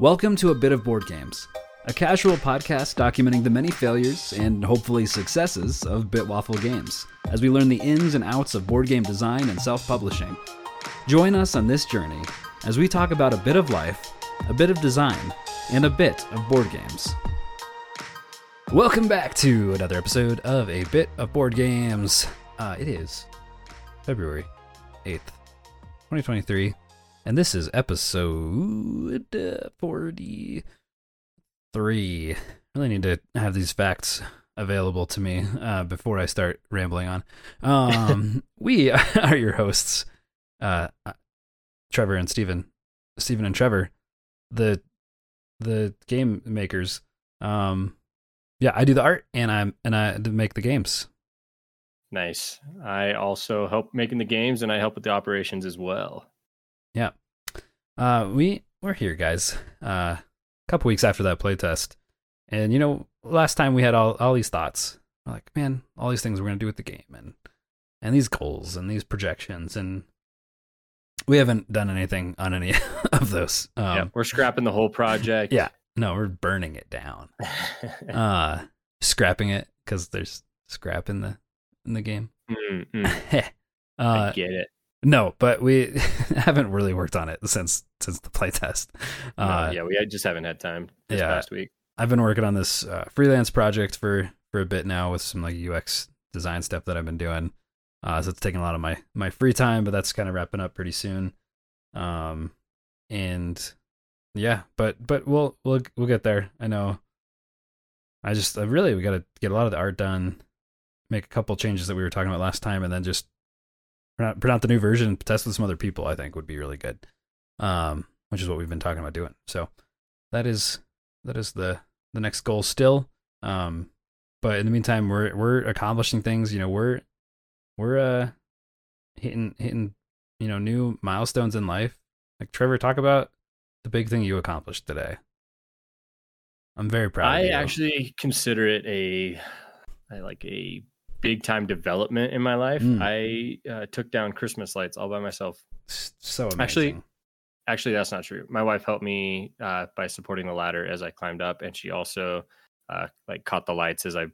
Welcome to A Bit of Board Games, a casual podcast documenting the many failures and hopefully successes of Bitwaffle Games as we learn the ins and outs of board game design and self publishing. Join us on this journey as we talk about a bit of life, a bit of design, and a bit of board games. Welcome back to another episode of A Bit of Board Games. Uh, it is February 8th, 2023, and this is episode uh, 43. Really need to have these facts available to me uh, before I start rambling on. Um, we are your hosts, uh, Trevor and Stephen. Stephen and Trevor, the the game makers. Um, yeah, I do the art and I'm and I make the games. Nice. I also help making the games and I help with the operations as well. Yeah. Uh we we're here guys. Uh a couple weeks after that playtest. And you know, last time we had all all these thoughts. We're like, man, all these things we're going to do with the game and and these goals and these projections and we haven't done anything on any of those. Um, yeah, we're scrapping the whole project. yeah. No, we're burning it down. uh scrapping it cuz there's scrap in the in the game. Mm, mm, uh, I get it. No, but we haven't really worked on it since since the playtest. Uh, yeah, we just haven't had time this yeah. past week. I've been working on this uh, freelance project for for a bit now with some like UX design stuff that I've been doing. Uh, so it's taking a lot of my my free time, but that's kind of wrapping up pretty soon. Um, and yeah, but but we'll we'll we'll get there. I know. I just I really we got to get a lot of the art done, make a couple changes that we were talking about last time, and then just print out, print out the new version and test with some other people. I think would be really good. Um, which is what we've been talking about doing. So that is that is the the next goal still. Um, but in the meantime, we're we're accomplishing things. You know, we're we're uh hitting hitting you know new milestones in life. Like Trevor, talk about the big thing you accomplished today. I'm very proud. I of you. actually consider it a I like a big time development in my life. Mm. I uh, took down Christmas lights all by myself. So amazing. Actually, Actually, that's not true. My wife helped me uh, by supporting the ladder as I climbed up, and she also uh, like caught the lights as I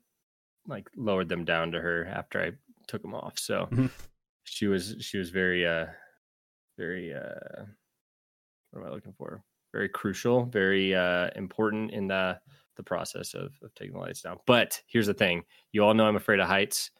like lowered them down to her after I took them off. So Mhm. she was she was very uh very uh what am I looking for? Very crucial, very uh important in the the process of, of taking the lights down. But here's the thing: you all know I'm afraid of heights,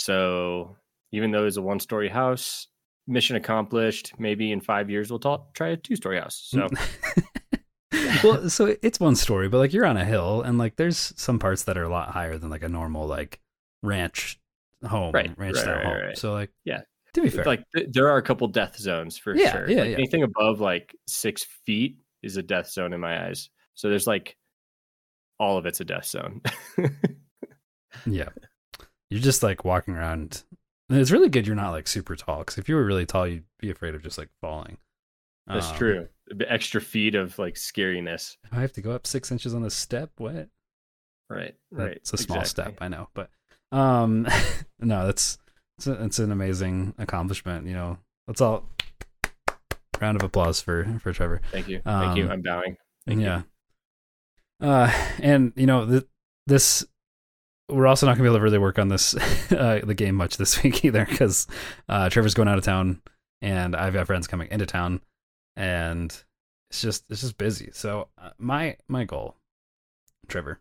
so even though it's a one story house, mission accomplished. Maybe in five years we'll talk, try a two story house. So well, so it's one story, but like you're on a hill, and like there's some parts that are a lot higher than like a normal like ranch home, Right, ranch right, style right, home. right. So like, Yeah. to be fair, like th- there are a couple death zones for Yeah, sure. yeah, Like, yeah. Anything above like six feet is a death zone in my eyes. So there's like all of it's a death zone. yeah, you're just like walking around. And it's really good you're not like super tall because if you were really tall, you'd be afraid of just like falling. That's Um, true. Bit extra feet of like scariness. I have to go up six inches on the step. What? Right. Right. It's a small exactly. step, I know, but um, no, that's it's, a, it's an amazing accomplishment. You know, let's all round of applause for for Trevor. Thank you. Thank you. Um, I'm bowing. Thank yeah. Uh, and you know th- this, we're also not gonna be able to really work on this uh, the game much this week either because uh, Trevor's going out of town and I've got friends coming into town, and it's just it's just busy. So uh, my my goal, Trevor.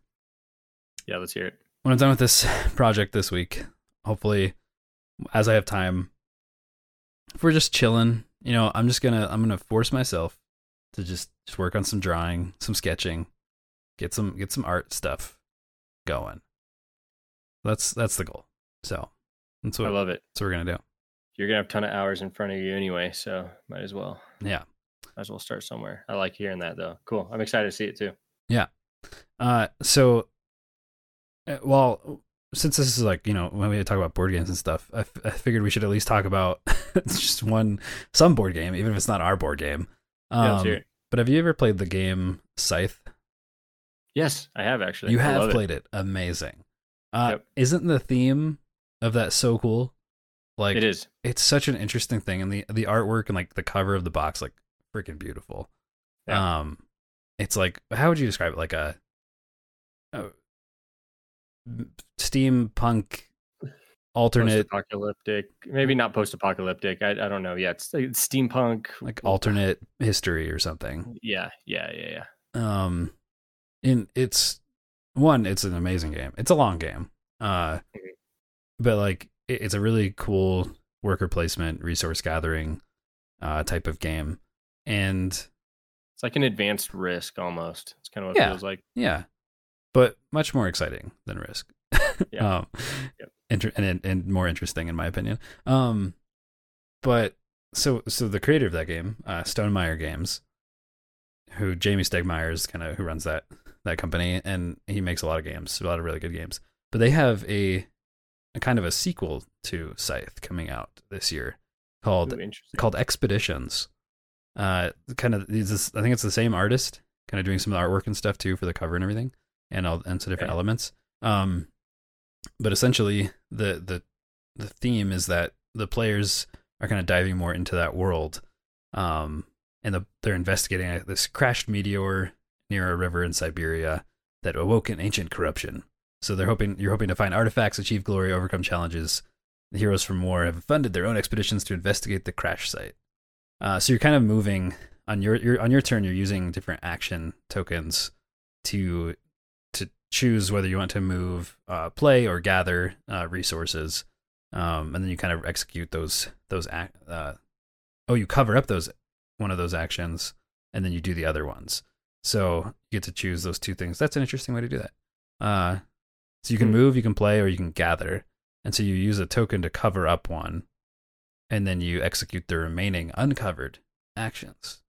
Yeah. Let's hear it. when I'm done with this project this week, hopefully, as I have time, if we're just chilling, you know, I'm just gonna I'm gonna force myself to just just work on some drawing, some sketching, get some get some art stuff going. That's that's the goal. So that's what I love it. that's what we're gonna do. You're gonna have a ton of hours in front of you anyway, so might as well. Yeah. Might as well start somewhere. I like hearing that though. Cool. I'm excited to see it too. Yeah. Uh, so, uh, well, since this is like you know when we talk about board games and stuff, I, f- I figured we should at least talk about just one some board game, even if it's not our board game. Yeah, Um, it. but have you ever played the game Scythe? Yes, I have actually. you I have love it. played it. Amazing. Uh, Yep. Isn't the theme of that so cool? Like it is. it's such an interesting thing, and the the artwork and like the cover of the box, like freaking beautiful. Yeah. Um, it's like how would you describe it? Like a, a steampunk alternate apocalyptic maybe not post-apocalyptic I, I don't know yeah it's, like steampunk like alternate history or something yeah yeah yeah yeah um in it's one it's an amazing game it's a long game uh mm-hmm. but like it, it's a really cool worker placement resource gathering uh type of game and it's like an advanced risk almost it's kind of what yeah, it feels like yeah but much more exciting than risk yeah. um, yep. inter- and, and more interesting in my opinion. Um, but so so the creator of that game, uh, Stonemaier Games, who Jamey Stegmaier is kind of who runs that that company, and he makes a lot of games, a lot of really good games. But they have a, a kind of a sequel to Scythe coming out this year called Ooh, called Expeditions. Uh, kind of this, I think it's the same artist, kind of doing some of the artwork and stuff too for the cover and everything, and all and some different okay. elements. Um, but essentially the the the theme is that the players are kind of diving more into that world um and the, they're investigating this crashed meteor near a river in Siberia that awoke an ancient corruption. So they're hoping you're hoping to find artifacts, achieve glory, overcome challenges. The heroes from war have funded their own expeditions to investigate the crash site. Uh, so you're kind of moving on your, your on your turn. You're using different action tokens to to choose whether you want to move, uh, play, or gather uh, resources, um, and then you kind of execute those those act. uh, oh you cover up those one of those actions, and then you do the other ones. So you get to choose those two things. That's an interesting way to do that. Uh, so you can hmm. move, you can play, or you can gather, and so you use a token to cover up one, and then you execute the remaining uncovered actions.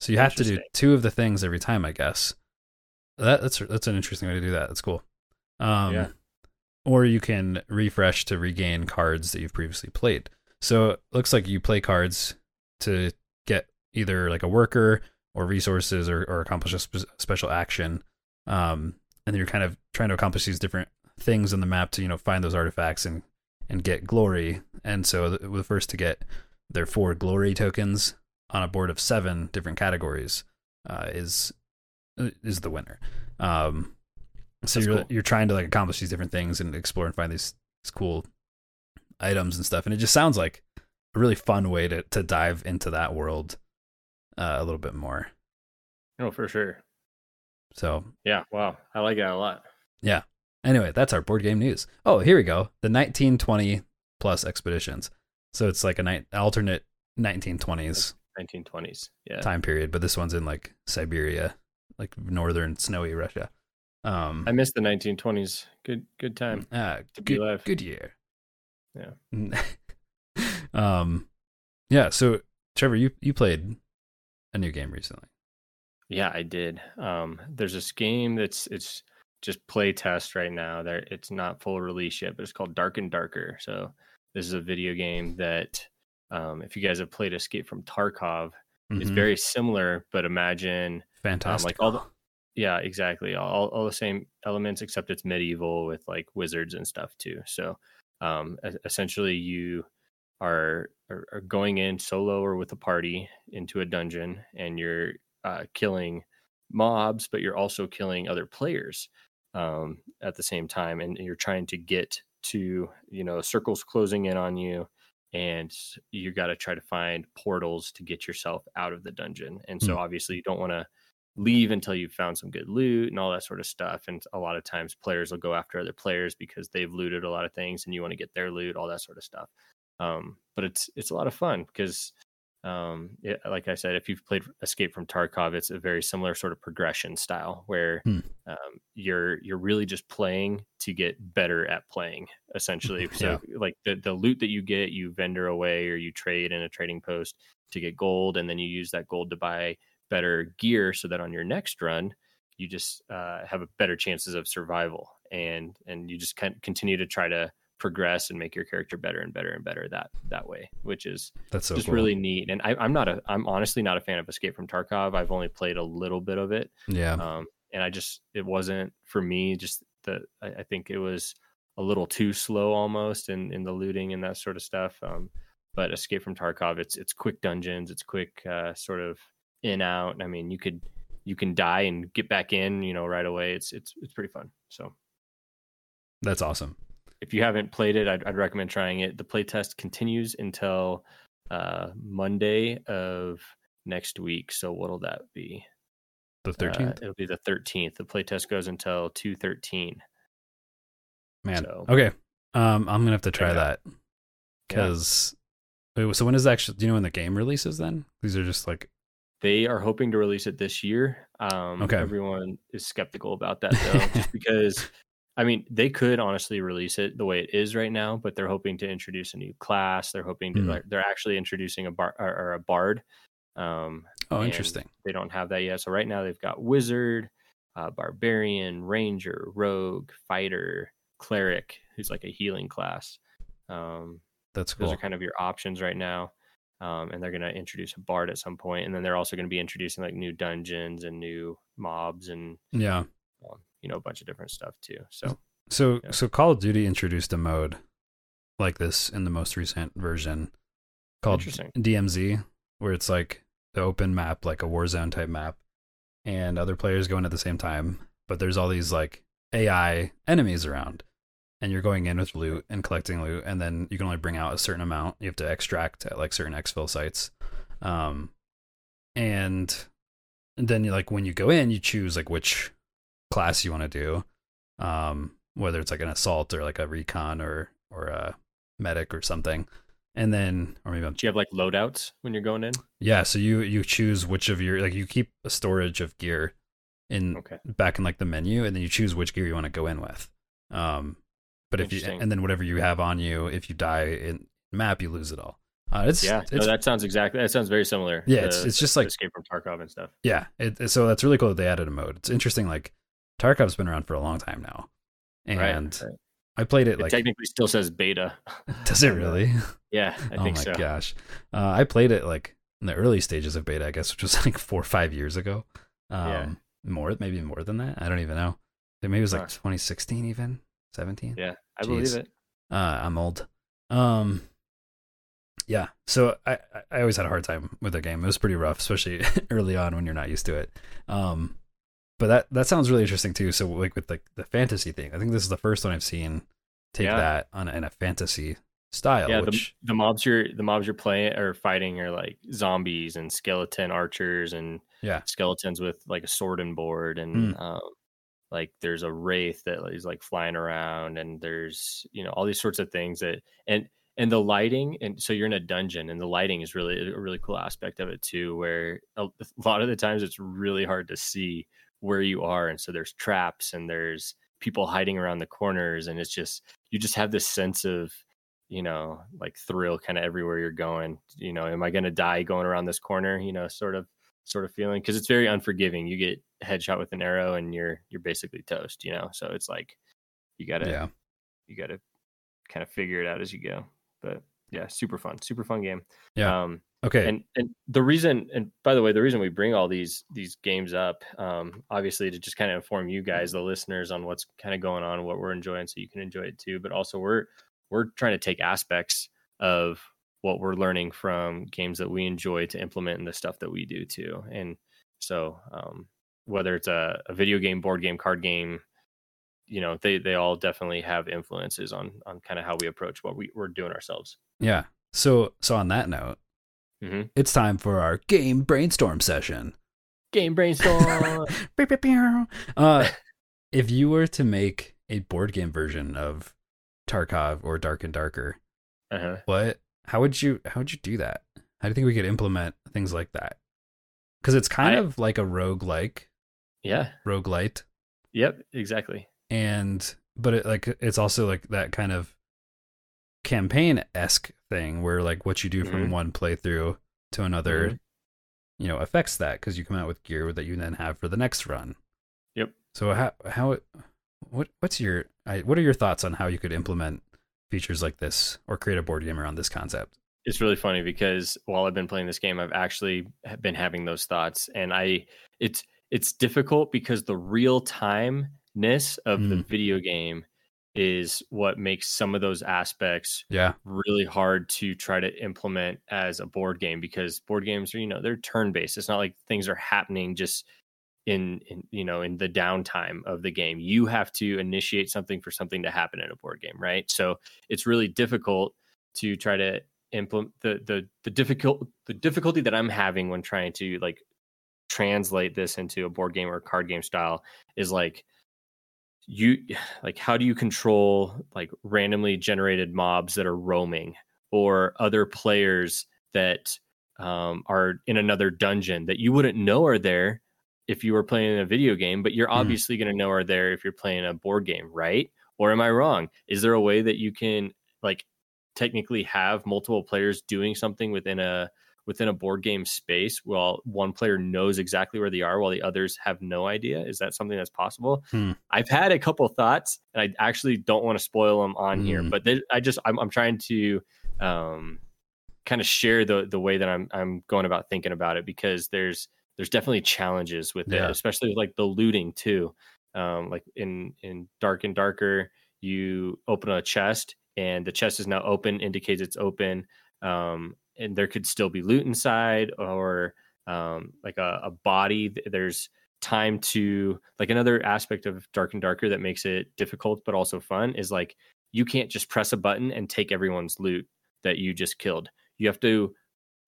So you have to do two of the things every time, I guess. That, that's that's an interesting way to do that. That's cool. Um, yeah. Or you can refresh to regain cards that you've previously played. So it looks like you play cards to get either like a worker or resources or, or accomplish a spe- special action. Um, and then you're kind of trying to accomplish these different things in the map to you know find those artifacts and and get glory. And so the, the first to get their four glory tokens on a board of seven different categories uh, is is the winner. Um, so That's you're cool. you're trying to like accomplish these different things and explore and find these, these cool items and stuff, and it just sounds like a really fun way to to dive into that world uh, a little bit more. Oh, for sure. So yeah, wow, I like it a lot. Yeah. Anyway, that's our board game news. Oh, here we go. The 1920 plus expeditions. So it's like a night alternate 1920s 1920s yeah time period, but this one's in like Siberia like northern snowy Russia. Um, I missed the 1920s. Good, good time. Ah, to good, be alive. Good year. Yeah. um, yeah. So, Trevor, you you played a new game recently. Yeah, I did. Um, there's this game that's it's just play test right now. There, it's not full release yet, but it's called Dark and Darker. So, this is a video game that, um, if you guys have played Escape from Tarkov, mm-hmm. it's very similar. But imagine Fantastic. Um, like all the, yeah, exactly. All, all the same elements, except it's medieval with like wizards and stuff too. So, um, essentially, you are, are, are going in solo or with a party into a dungeon, and you're uh, killing mobs, but you're also killing other players um, at the same time, and you're trying to get to you know circles closing in on you and you got to try to find portals to get yourself out of the dungeon and so mm. obviously you don't want to leave until you've found some good loot and all that sort of stuff. And a lot of times players will go after other players because they've looted a lot of things and you want to get their loot, all that sort of stuff. Um, but it's it's a lot of fun because um, it, like I said, if you've played Escape from Tarkov, it's a very similar sort of progression style where hmm. um, you're you're really just playing to get better at playing, essentially. So, yeah. like the the loot that you get, you vendor away or you trade in a trading post to get gold, and then you use that gold to buy better gear so that on your next run you just uh, have a better chances of survival and and you just can continue to try to progress and make your character better and better and better that that way which is that's so just cool. really neat and I, i'm not a i'm honestly not a fan of escape from tarkov i've only played a little bit of it yeah um and i just it wasn't for me just the i, I think it was a little too slow almost in in the looting and that sort of stuff um but escape from tarkov it's it's quick dungeons it's quick uh sort of in out. I mean, you could you can die and get back in, you know, right away. It's it's it's pretty fun. So That's awesome. If you haven't played it, I'd, I'd recommend trying it. The playtest continues until uh, Monday of next week. So what'll that be? The Uh, 13th? it'll be the 13th. The playtest goes until 213. Man. so- Okay. Um I'm going to have to try it that cuz so when is actually do you know when the game releases then? These are just like They are hoping to release it this year. Um, Okay. Everyone is skeptical about that though, just because. I mean, they could honestly release it the way it is right now, but they're hoping to introduce a new class. They're hoping to. Hmm. Like, they're actually introducing a bar or, or a bard. Um, oh interesting. They don't have that yet. So right now they've got wizard, uh, barbarian, ranger, rogue, fighter, cleric, who's like a healing class. Um, That's those are kind of your options right now. Um, and they're going to introduce a bard at some point, and then they're also going to be introducing like new dungeons and new mobs and yeah. um, you know a bunch of different stuff too. So So Yeah. so Call of Duty introduced a mode like this in the most recent version called. DMZ, where it's like the open map, like a Warzone type map, and other players go in at the same time. But there's all these like AI enemies around, and you're going in with loot and collecting loot, and then you can only bring out a certain amount. You have to extract at like certain exfil sites, um, and then you like when you go in, you choose like which class you want to do, um, whether it's like an assault or like a recon or or a medic or something, and then or maybe I'm do you have like loadouts when you're going in? yeah, so you you choose which of your like you keep a storage of gear in Okay. back in like the menu, and then you choose which gear you want to go in with. Um, but if you and then whatever you have on you, if you die in map, you lose it all. Uh, it's Yeah, it's no, that sounds exactly. That sounds very similar. Yeah, to it's- it's just like- Escape from Tarkov and stuff. yeah. It, so that's really cool that they added a mode. It's interesting. Like Tarkov's been around for a long time now, and right, right. I played it It like technically still says beta. does it really? Yeah, I oh think my so. gosh, uh, I played it like in the early stages of beta, I guess, which was like four or five years ago. Um, Yeah. more maybe more than that. I don't even know. Maybe it was like Huh. 2016, even 17. Yeah, I Jeez. believe it. Uh, I'm old. Um, yeah. So I, I- I always had a hard time with the game. It was pretty rough, especially early on when you're not used to it. Um, but that that sounds really interesting too. So like with like the fantasy thing, I think this is the first one I've seen take Yeah. that on a, in a fantasy style. yeah, which the, the mobs you're the mobs you're playing or fighting are like zombies and skeleton archers and Yeah. skeletons with like a sword and board and um, like there's a wraith that is like flying around and there's you know all these sorts of things that and and the lighting and so you're in a dungeon and the lighting is really a really cool aspect of it too where a a lot of the times it's really hard to see where you are and so there's traps and there's people hiding around the corners and it's just you just have this sense of you know like thrill kind of everywhere you're going you know am i going to die going around this corner you know sort of sort of feeling because it's very unforgiving you get headshot with an arrow and you're you're basically toast you know so it's like you gotta yeah. you gotta kind of figure it out as you go but yeah super fun super fun game Yeah. um Okay. and and the reason and by the way the reason we bring all these these games up um obviously to just kind of inform you guys the listeners on what's kind of going on what we're enjoying so you can enjoy it too but also we're we're trying to take aspects of what we're learning from games that we enjoy to implement in the stuff that we do too and so um whether it's a, a video game board game card game you know they they all definitely have influences on on kind of how we approach what we, we're doing ourselves yeah. So so on that note, hmm it's time for our game brainstorm session. game brainstorm uh, if you were to make a board game version of Tarkov or Dark and Darker, uh-huh what? How would you? How would you do that? How do you think we could implement things like that? Because it's kind I- of like a rogue like yeah roguelite, Yep, exactly. And but it like it's also like that kind of campaign esque thing where like what you do from Mhm. one playthrough to another, Mhm. you know, affects that because you come out with gear that you then have for the next run. Yep. So how how what what's your I, what are your thoughts on how you could implement features like this or create a board game around this concept? It's really funny because while I've been playing this game, I've actually been having those thoughts, and I it's it's difficult because the real timeness of the Mm. video game is what makes some of those aspects Yeah. really hard to try to implement as a board game because board games are you know they're turn based. It's not like things are happening just in, in you know in the downtime of the game you have to initiate something for something to happen in a board game right so it's really difficult to try to implement the the the difficult the difficulty that i'm having when trying to like translate this into a board game or card game style is like you like how do you control like randomly generated mobs that are roaming or other players that um, are in another dungeon that you wouldn't know are there if you were playing a video game, but you're Mm. obviously going to know are there if you're playing a board game, right? Or am I wrong? Is there a way that you can like technically have multiple players doing something within a within a board game space while one player knows exactly where they are while the others have no idea? Is that something that's possible? Hmm. I've had a couple thoughts and I actually don't want to spoil them on here, Hmm. but they, I just I'm, I'm trying to um kind of share the the way that I'm I'm going about thinking about it because there's there's definitely challenges with Yeah. it, especially with like the looting too. Um, like in in Dark and Darker, you open a chest and the chest is now open, indicates it's open, um, and there could still be loot inside or um, like a, a body. There's time to like another aspect of Dark and Darker that makes it difficult but also fun is like you can't just press a button and take everyone's loot that you just killed. You have to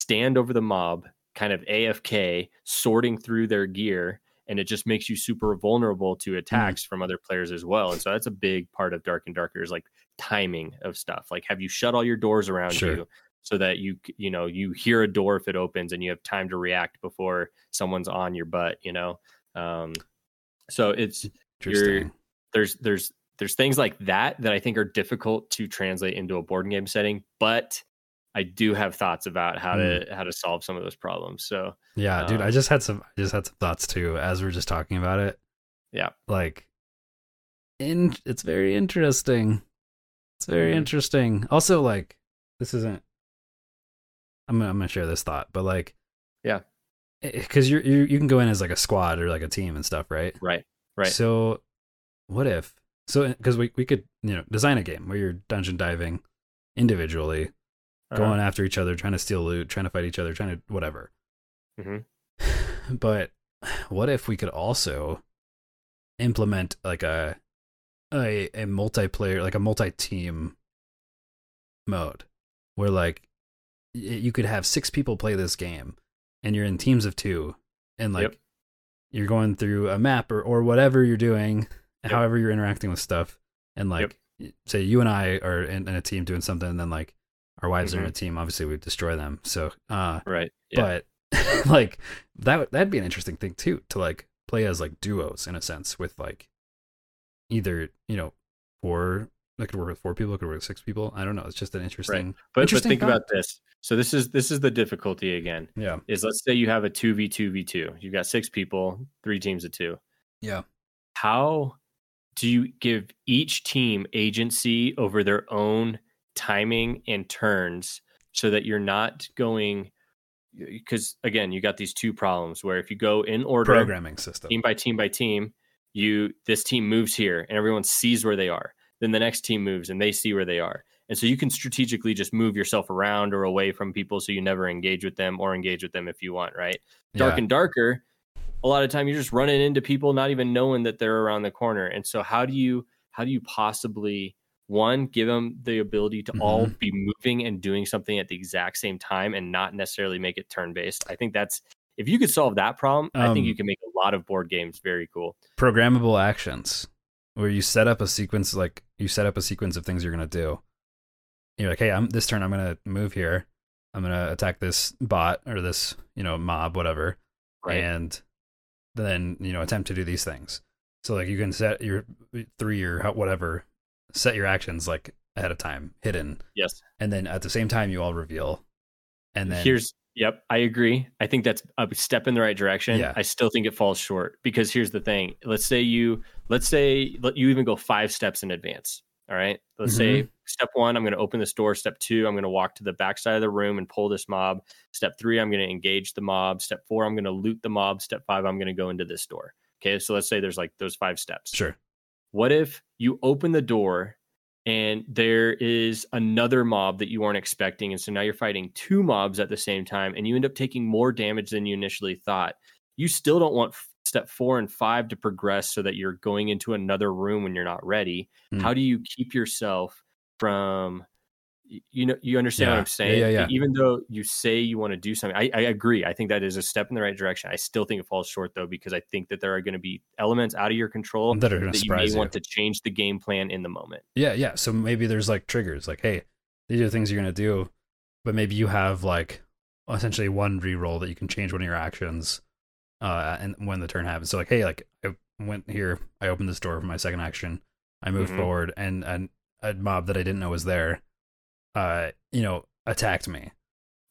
stand over the mob, kind of AFK, sorting through their gear, and it just makes you super vulnerable to attacks from other players as well. And so that's a big part of Dark and Darker is like timing of stuff. Like, have you shut all your doors around Sure. you so that you you know you hear a door if it opens and you have time to react before someone's on your butt. You know, um, so it's Interesting. there's there's there's things like that that I think are difficult to translate into a board game setting, but I do have thoughts about how to how to solve some of those problems. So Yeah, dude, I Um, just had some I just had some thoughts too as we are just talking about it. Yeah. Like in it's very interesting. It's very Mhm. interesting. Also like this isn't I'm gonna, I'm to share this thought, but like Yeah. cuz you're, you you can go in as like a squad or like a team and stuff, right? right, right, So what if so cuz we we could, you know, design a game where you're dungeon diving individually, Uh-huh. going after each other, trying to steal loot, trying to fight each other, trying to whatever. Mhm. But what if we could also implement like a a a multiplayer, like a multi-team mode, where like you could have six people play this game, and you're in teams of two, and like Yep. you're going through a map or or whatever you're doing, Yep. however you're interacting with stuff, and like y- say you and I are in, in a team doing something, and then like our wives are in a team. Obviously, we destroy them. So, uh, right. Yeah. but like that that'd be an interesting thing too to like play as like duos in a sense with like either you know four that could work with four people could work with six people i don't know it's just an interesting but but interesting think thought. about this. So this is this is the difficulty again. yeah Is let's say you have a two v two v two. You've got six people, three teams of two. yeah how do you give each team agency over their own timing and turns so that you're not going because again you got these two problems where if you go in order programming system team by team by team you this team moves here and everyone sees where they are then the next team moves and they see where they are. And so you can strategically just move yourself around or away from people so you never engage with them or engage with them if you want right? Dark yeah. and darker a lot of time you're just running into people not even knowing that they're around the corner. And so how do you how do you possibly one give them the ability to all Mm-hmm. be moving and doing something at the exact same time and not necessarily make it turn based i think that's if you could solve that problem i think Um, you can make a lot of board games very cool. programmable actions where you set up a sequence like you set up a sequence of things you're gonna do. You're like hey i'm this turn i'm gonna move here. I'm gonna attack this bot or this you know mob whatever right. and then you know attempt to do these things. So like you can set your three or whatever set your actions like ahead of time hidden. Yes. And then at the same time you all reveal. And then here's yep i agree. I think that's a step in the right direction. Yeah. i still think it falls short because here's the thing. Let's say you let's say let you even go five steps in advance all right? Let's say mm-hmm. step one i'm going to open this door. Step two i'm going to walk to the back side of the room and pull this mob. Step three i'm going to engage the mob. Step four i'm going to loot the mob. Step five i'm going to go into this door okay? So let's say there's like those five steps. Sure. What if you open the door and there is another mob that you weren't expecting and so now you're fighting two mobs at the same time and you end up taking more damage than you initially thought you still don't want step four and five to progress so that you're going into another room when you're not ready. Mm. How do you keep yourself from you know you understand Yeah. what I'm saying? yeah, yeah. Even though you say you want to do something, I, I agree. I think that is a step in the right direction. I still think it falls short though because I think that there are going to be elements out of your control that are going to you may you. want to change the game plan in the moment. Yeah, yeah. So maybe there's like triggers, like, hey, these are the things you're gonna do, but maybe you have like essentially one reroll that you can change one of your actions, uh, and when the turn happens. So like, hey, like I went here, I opened this door for my second action, I moved Mhm. forward, and and a mob that I didn't know was there, uh, you know, attacked me.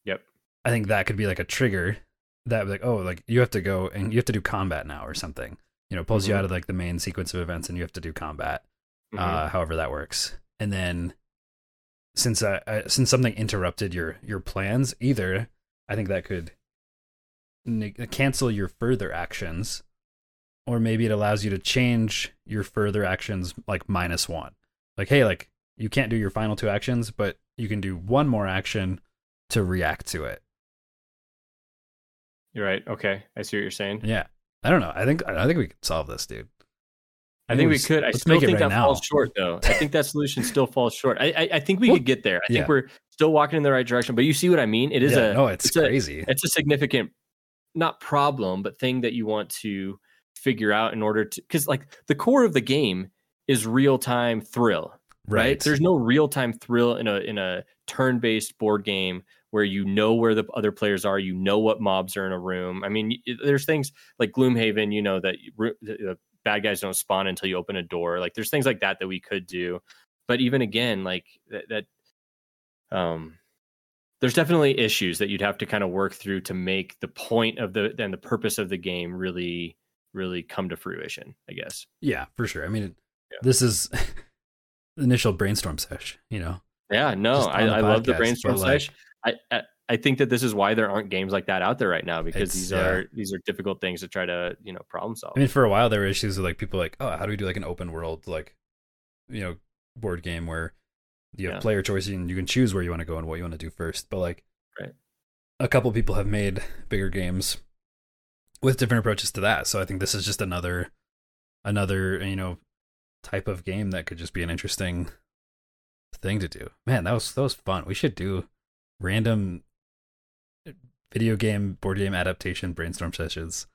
Yep. I think that could be like a trigger that like, oh, like you have to go and you have to do combat now or something. You know, pulls you Mhm. out of like the main sequence of events and you have to do combat Mhm. uh, however that works. And then since I, I since something interrupted your your plans, either I think that could cancel your further actions, or maybe it allows you to change your further actions like minus one. Like, hey, like you can't do your final two actions, but you can do one more action to react to it. You're right. Okay, I see what you're saying. Yeah, I don't know. I think I think we could solve this, dude. I think we could. I still think right that now. falls short, though. I think that solution still falls short. I I, I think we Well, could get there. I yeah. think we're still walking in the right direction. But you see what I mean? It is yeah, a no, it's, it's a- crazy. it's a significant, not problem, but thing that you want to figure out in order to because like the core of the game is real time thrill, right? There's no real time thrill in a in a turn based board game where you know where the other players are, you know what mobs are in a room. I mean, there's things like Gloomhaven, you know that the the bad guys don't spawn until you open a door. Like there's things like that that we could do, but even again, like that, that um. There's definitely issues that you'd have to kind of work through to make the point of the and the purpose of the game really, really come to fruition. I guess. Yeah, for sure. I mean, Yeah. this is initial brainstorm sesh. You know, Yeah, no, I, I love the brainstorm like- sesh. I, I I think that this is why there aren't games like that out there right now because these yeah. are these are difficult things to try to you know problem solve. I mean, for a while there were issues with like people like, oh, how do we do like an open world like, you know, board game where you have Yeah. player choice and you can choose where you want to go and what you want to do first. But like, Right. a couple people have made bigger games with different approaches to that. So I think this is just another, another you know, type of game that could just be an interesting thing to do. Man, that was that was fun. We should do random video game board game adaptation brainstorm sessions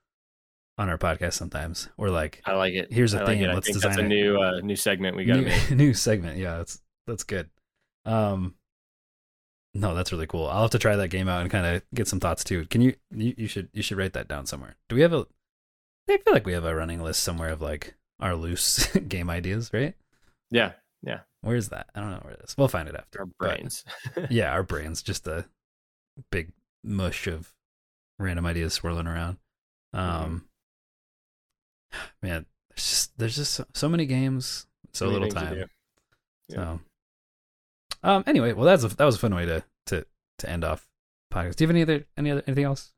on our podcast sometimes or like I like it. here's a like theme, it. I let's think that's a it. new uh, new segment we got to new, make. new segment yeah that's that's good um no that's really cool i'll have to try that game out and kind of get some thoughts too can you, you you should you should write that down somewhere do we have a i feel like we have a running list somewhere of like our loose game ideas right Yeah, Yeah. where is that i don't know where it is we'll find it after our but- brains. yeah our brains just a big mush of random ideas swirling around Mm-hmm. um man there's just there's just so, so many games so Many little time. Yeah. so um anyway well that's a that was a fun way to to to end off podcast do you have any other any other anything else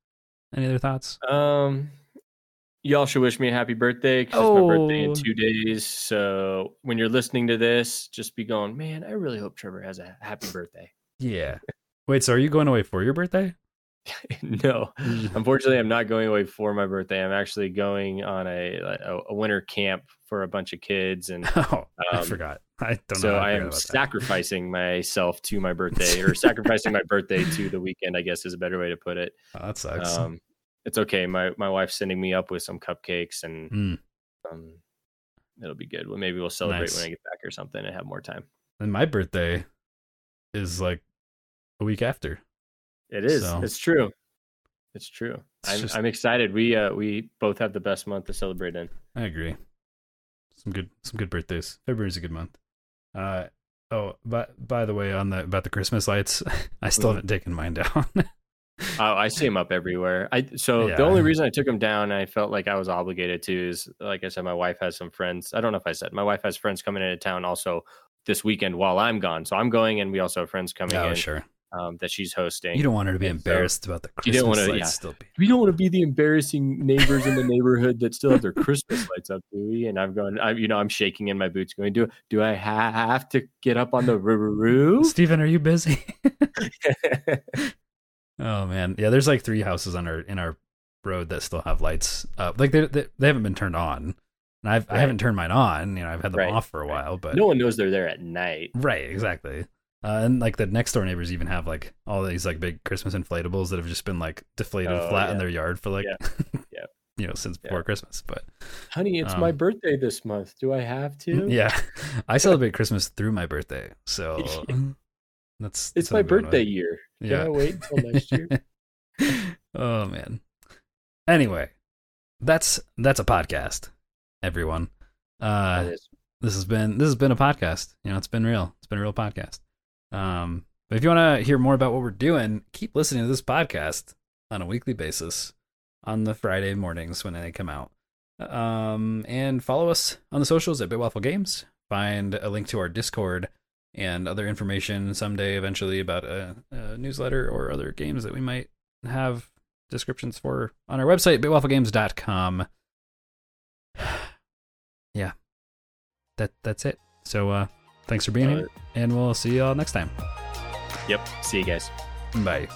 any other thoughts Um, y'all should wish me a happy birthday because it's my birthday in Oh. two days. So when you're listening to this, just be going, man. I really hope Trevor has a happy birthday. yeah wait so are you going away for your birthday no, unfortunately, I'm not going away for my birthday. I'm actually going on a a, a winter camp for a bunch of kids, and oh i Um, forgot i don't so know how I forgot am about that. sacrificing myself to my birthday, or sacrificing my birthday to the weekend. I guess is a better way to put it. oh, that sucks Um, it's okay. My my wife's sending me up with some cupcakes, and Mm. um, it'll be good. Well, maybe we'll celebrate Nice. when I get back or something and have more time. and my birthday is like a week after It is. So- It's true. It's true. It's I'm just- I'm excited. We uh we both have the best month to celebrate in. I agree. Some good some good birthdays. February's a good month. Uh oh, but by the way, on the about the Christmas lights, I still Mhm. haven't taken mine down. Oh, I see him up everywhere. I so Yeah. the only reason I took him down, and I felt like I was obligated to, is like I said, my wife has some friends. I don't know if I said my wife has friends coming into town also this weekend while I'm gone. So I'm going, and we also have friends coming oh, in sure. um, that she's hosting. You don't want her to be And so- embarrassed about the You don't wanna- lights yeah. still be. we don't want to be the embarrassing neighbors in the neighborhood that still have their Christmas lights up, do we? And I'm going, I, you know, I'm shaking in my boots, going, do do I have to get up on the roof? Stephen, are you busy? oh man. Yeah, there's like three houses on our in our road that still have lights up. Like they they, they haven't been turned on. And I've I haven't turned mine on. You know, I've had them Right, off for a right. while, but no one knows they're there at night. right, exactly. Uh, and like the next door neighbors even have like all these like big Christmas inflatables that have just been like deflated Oh, flat in their yard for like Yeah. Yeah. you know since Yeah. before Christmas. But Honey, it's Um, my birthday this month. Do I have to? yeah, I celebrate Christmas through my birthday, so that's It's my birthday year. Can Yeah. I wait until next year? oh man. Anyway, that's that's a podcast, everyone. Uh, this has been this has been a podcast. You know, it's been real. It's been a real podcast. Um, but if you want to hear more about what we're doing, keep listening to this podcast on a weekly basis on the Friday mornings when they come out. Um, and follow us on the socials at Bitwaffle Games. Find a link to our Discord and other information someday, eventually, about a, a newsletter or other games that we might have descriptions for on our website, bitwafflegames.com. yeah, that that's it. So, uh, thanks for being Uh, here, and we'll see you all next time. Yep. See you guys. Bye.